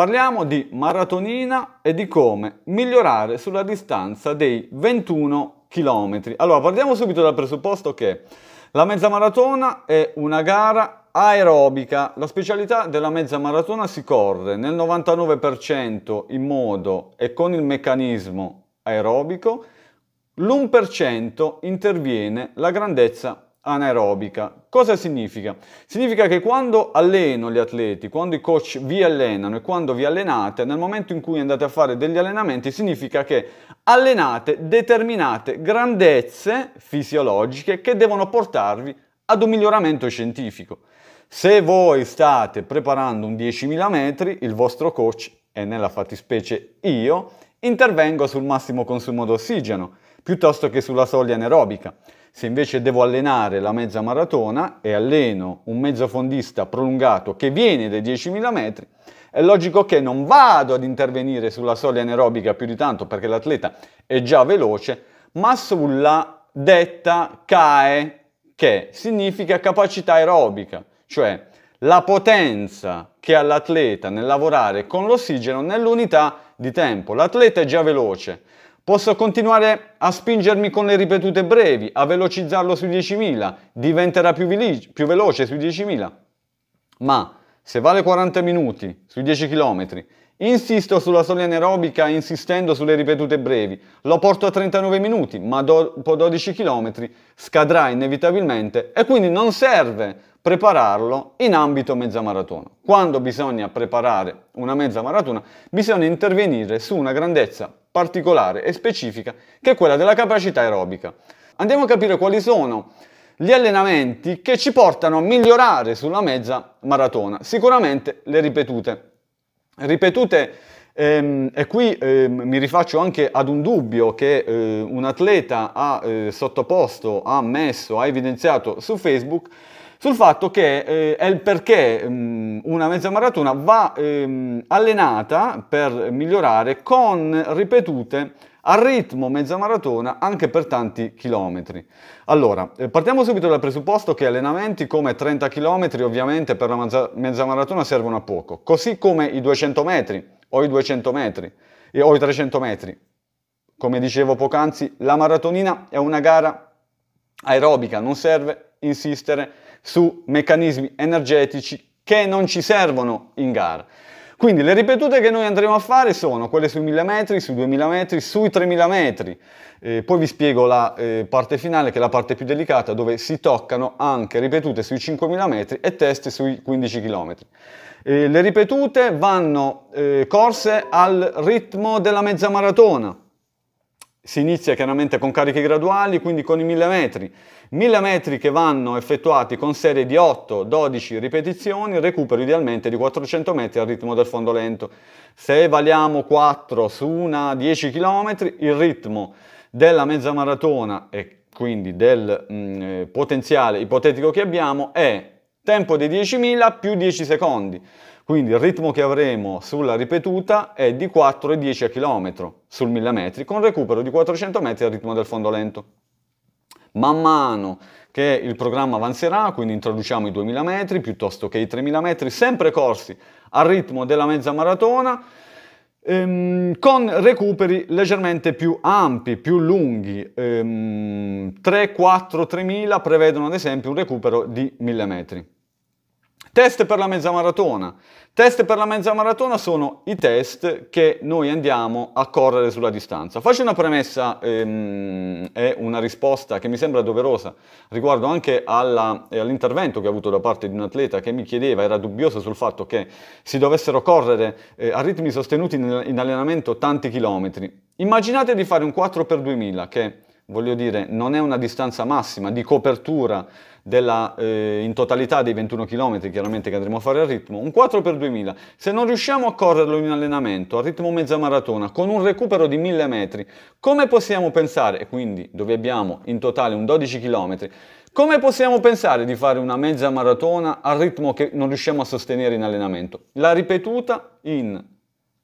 Parliamo di maratonina e di come migliorare sulla distanza dei 21 km. Allora, partiamo subito dal presupposto che la mezza maratona è una gara aerobica. La specialità della mezza maratona si corre nel 99% in modo e con il meccanismo aerobico, l'1% interviene la grandezza anaerobica. Cosa significa? Significa che quando alleno gli atleti, quando i coach vi allenano e quando vi allenate, nel momento in cui andate a fare degli allenamenti, significa che allenate determinate grandezze fisiologiche che devono portarvi ad un miglioramento scientifico. Se voi state preparando un 10.000 metri, il vostro coach, e nella fattispecie io, intervengo sul massimo consumo d'ossigeno, piuttosto che sulla soglia anaerobica. Se invece devo allenare la mezza maratona e alleno un mezzo fondista prolungato che viene dai 10.000 metri, è logico che non vado ad intervenire sulla soglia anaerobica più di tanto perché l'atleta è già veloce, ma sulla detta CAE, che significa capacità aerobica, cioè la potenza che ha l'atleta nel lavorare con l'ossigeno nell'unità di tempo. L'atleta è già veloce, Posso continuare a spingermi con le ripetute brevi, a velocizzarlo sui 10.000, diventerà più, più veloce sui 10.000. Ma se vale 40 minuti sui 10 km, insisto sulla soglia anaerobica insistendo sulle ripetute brevi, lo porto a 39 minuti, ma dopo 12 km scadrà inevitabilmente e quindi non serve prepararlo in ambito mezza maratona. Quando bisogna preparare una mezza maratona, bisogna intervenire su una grandezza particolare e specifica che è quella della capacità aerobica. Andiamo a capire quali sono gli allenamenti che ci portano a migliorare sulla mezza maratona. Sicuramente le ripetute. Ripetute ehm, e qui ehm, mi rifaccio anche ad un dubbio che eh, un atleta ha eh, sottoposto, ha messo, ha evidenziato su Facebook sul fatto che eh, è il perché mh, mm, una mezza maratona va ehm, allenata per migliorare con ripetute a ritmo mezza maratona anche per tanti chilometri. Allora, eh, partiamo subito dal presupposto che allenamenti come 30 km ovviamente per la mezza, maratona servono a poco, così come i 200 metri o i 200 metri o i 300 metri. Come dicevo poc'anzi, la maratonina è una gara aerobica, non serve insistere su meccanismi energetici che non ci servono in gara. Quindi le ripetute che noi andremo a fare sono quelle sui 1000 metri, sui 2000 metri, sui 3000 metri. Eh, poi vi spiego la eh, parte finale che è la parte più delicata dove si toccano anche ripetute sui 5000 metri e test sui 15 km. Eh, le ripetute vanno eh, corse al ritmo della mezza maratona, si inizia chiaramente con cariche graduali, quindi con i 1000 metri. 1000 metri che vanno effettuati con serie di 8-12 ripetizioni, recupero idealmente di 400 metri al ritmo del fondo lento. Se valiamo 4 su una 10 km, il ritmo della mezza maratona e quindi del mh, mm, eh, potenziale ipotetico che abbiamo è tempo di 10.000 più 10 secondi. Quindi il ritmo che avremo sulla ripetuta è di 4,10 a chilometro sul 1000 metri, con recupero di 400 metri al ritmo del fondo lento. Man mano che il programma avanzerà, quindi introduciamo i 2000 metri piuttosto che i 3000 metri, sempre corsi al ritmo della mezza maratona, ehm, con recuperi leggermente più ampi, più lunghi. Ehm, 3, 4, 3000 prevedono ad esempio un recupero di 1000 metri. Test per la mezza maratona. Test per la mezza maratona sono i test che noi andiamo a correre sulla distanza. Faccio una premessa ehm, e una risposta che mi sembra doverosa riguardo anche alla, eh, all'intervento che ho avuto da parte di un atleta che mi chiedeva, era dubbioso sul fatto che si dovessero correre eh, a ritmi sostenuti in, in allenamento tanti chilometri. Immaginate di fare un 4x2000 che voglio dire, non è una distanza massima di copertura della, eh, in totalità dei 21 km chiaramente che andremo a fare al ritmo, un 4x2000, se non riusciamo a correrlo in allenamento a ritmo mezza maratona con un recupero di 1000 metri, come possiamo pensare, e quindi dove abbiamo in totale un 12 km, come possiamo pensare di fare una mezza maratona al ritmo che non riusciamo a sostenere in allenamento? La ripetuta in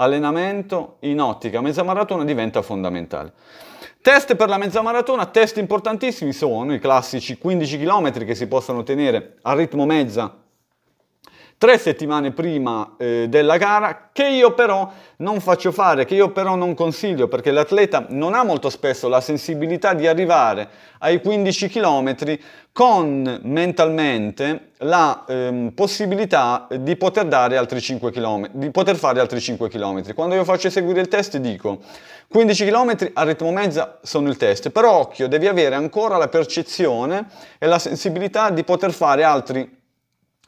allenamento, in ottica mezza maratona diventa fondamentale. Test per la mezza maratona, test importantissimi sono i classici 15 km che si possono tenere a ritmo mezza tre settimane prima eh, della gara che io però non faccio fare, che io però non consiglio perché l'atleta non ha molto spesso la sensibilità di arrivare ai 15 km con mentalmente la ehm, possibilità di poter dare altri 5 km, di poter fare altri 5 km. Quando io faccio eseguire il test dico 15 km a ritmo mezza sono il test, però occhio, devi avere ancora la percezione e la sensibilità di poter fare altri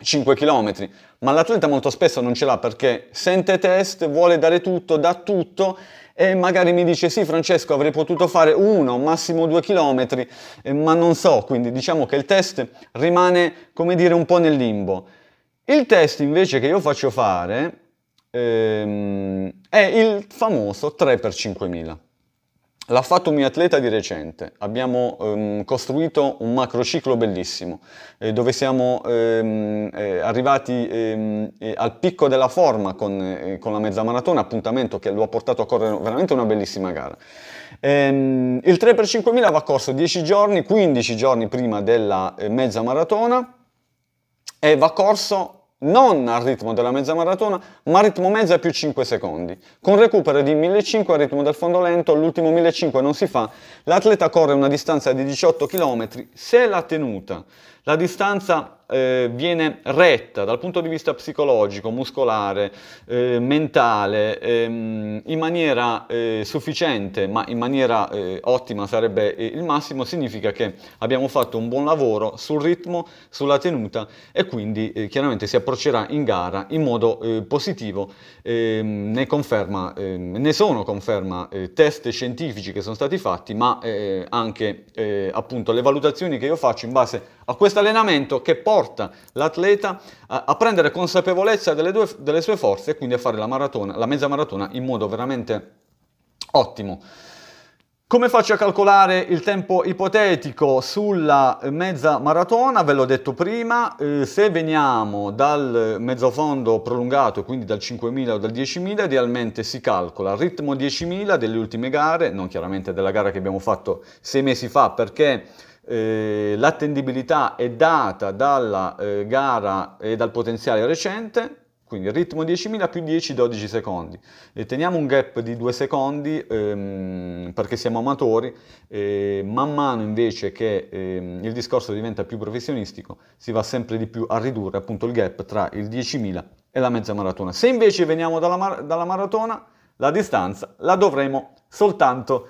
5 km, ma l'atleta molto spesso non ce l'ha perché sente test, vuole dare tutto, dà tutto e magari mi dice sì Francesco avrei potuto fare uno, massimo due chilometri, eh, ma non so, quindi diciamo che il test rimane come dire un po' nel limbo. Il test invece che io faccio fare ehm, è il famoso 3 x 5000. L'ha fatto un mio atleta di recente, abbiamo ehm, costruito un macrociclo bellissimo eh, dove siamo ehm, eh, arrivati ehm, eh, al picco della forma con, eh, con, la mezza maratona, appuntamento che lo ha portato a correre veramente una bellissima gara. Ehm, il 3x5000 va corso 10 giorni, 15 giorni prima della eh, mezza maratona e va corso non al ritmo della mezza maratona, ma al ritmo mezza più 5 secondi. Con recupero di 1500 al ritmo del fondo lento, l'ultimo 1500 non si fa, l'atleta corre una distanza di 18 km, se la tenuta, la distanza eh, viene retta dal punto di vista psicologico, muscolare, eh, mentale, ehm, in maniera eh, sufficiente, ma in maniera eh, ottima sarebbe eh, il massimo, significa che abbiamo fatto un buon lavoro sul ritmo, sulla tenuta e quindi eh, chiaramente si approccerà in gara in modo positivo. Ehm, ne, conferma, ehm, ne sono conferma test scientifici che sono stati fatti, ma anche appunto le valutazioni che io faccio in base a questo allenamento che porta porta l'atleta a, a, prendere consapevolezza delle, due, delle sue forze e quindi a fare la maratona, la mezza maratona in modo veramente ottimo. Come faccio a calcolare il tempo ipotetico sulla mezza maratona? Ve l'ho detto prima, eh, se veniamo dal mezzofondo prolungato, quindi dal 5.000 o dal 10.000, idealmente si calcola il ritmo 10.000 delle ultime gare, non chiaramente della gara che abbiamo fatto sei mesi fa perché eh, l'attendibilità è data dalla eh, gara e dal potenziale recente, quindi ritmo 10.000 più 10-12 secondi. E teniamo un gap di 2 secondi ehm, perché siamo amatori, e man mano invece che ehm, il discorso diventa più professionistico si va sempre di più a ridurre appunto il gap tra il 10.000 e la mezza maratona. Se invece veniamo dalla, mar- dalla maratona, la distanza la dovremo soltanto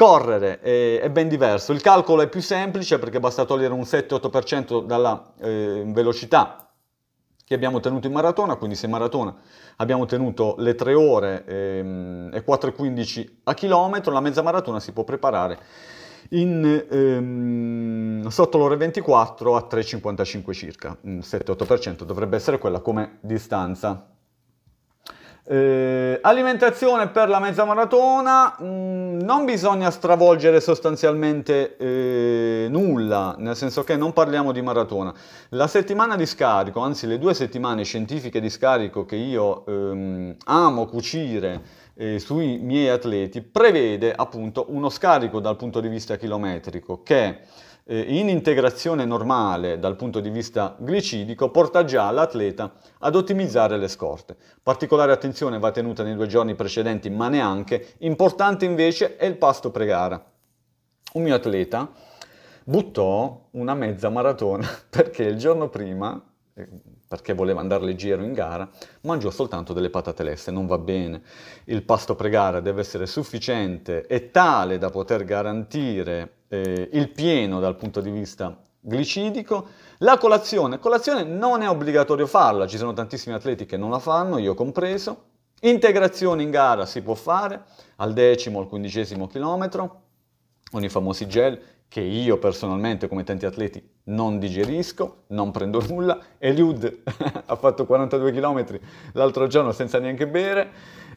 Correre è, è, ben diverso, il calcolo è più semplice perché basta togliere un 7-8% dalla eh, velocità che abbiamo tenuto in maratona, quindi se in maratona abbiamo tenuto le 3 ore ehm, e 4,15 a chilometro, la mezza maratona si può preparare in, ehm, sotto l'ora 24 a 3,55 circa, 7-8% dovrebbe essere quella come distanza. Eh, alimentazione per la mezza maratona, mh, mm, non bisogna stravolgere sostanzialmente eh, nulla, nel senso che non parliamo di maratona. La settimana di scarico, anzi le due settimane scientifiche di scarico che io ehm, amo cucire eh, sui miei atleti, prevede appunto uno scarico dal punto di vista chilometrico che eh, in integrazione normale dal punto di vista glicidico porta già l'atleta ad ottimizzare le scorte. Particolare attenzione va tenuta nei due giorni precedenti, ma neanche. Importante invece è il pasto pre-gara. Un mio atleta buttò una mezza maratona perché il giorno prima perché voleva andare leggero in gara, mangiò soltanto delle patate lesse, non va bene. Il pasto pre-gara deve essere sufficiente e tale da poter garantire eh, il pieno dal punto di vista glicidico. La colazione, colazione non è obbligatorio farla, ci sono tantissimi atleti che non la fanno, io compreso. Integrazione in gara si può fare al decimo, al quindicesimo chilometro, con i famosi gel che io personalmente, come tanti atleti, non digerisco, non prendo nulla. Eliud ha fatto 42 km l'altro giorno senza neanche bere.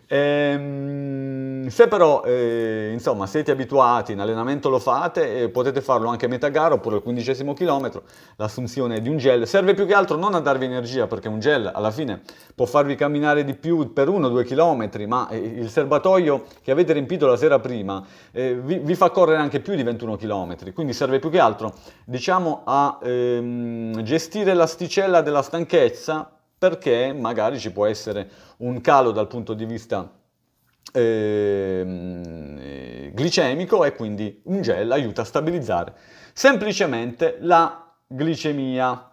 Ehm, se però eh, insomma siete abituati, in allenamento lo fate, eh, potete farlo anche a metà gara oppure al quindicesimo chilometro, l'assunzione di un gel. Serve più che altro non a darvi energia perché un gel alla fine può farvi camminare di più per uno o due chilometri, ma eh, il serbatoio che avete riempito la sera prima eh, vi, vi, fa correre anche più di 21 chilometri, quindi serve più che altro diciamo a ehm, gestire l'asticella della stanchezza perché magari ci può essere un calo dal punto di vista eh, glicemico e quindi un gel aiuta a stabilizzare semplicemente la glicemia.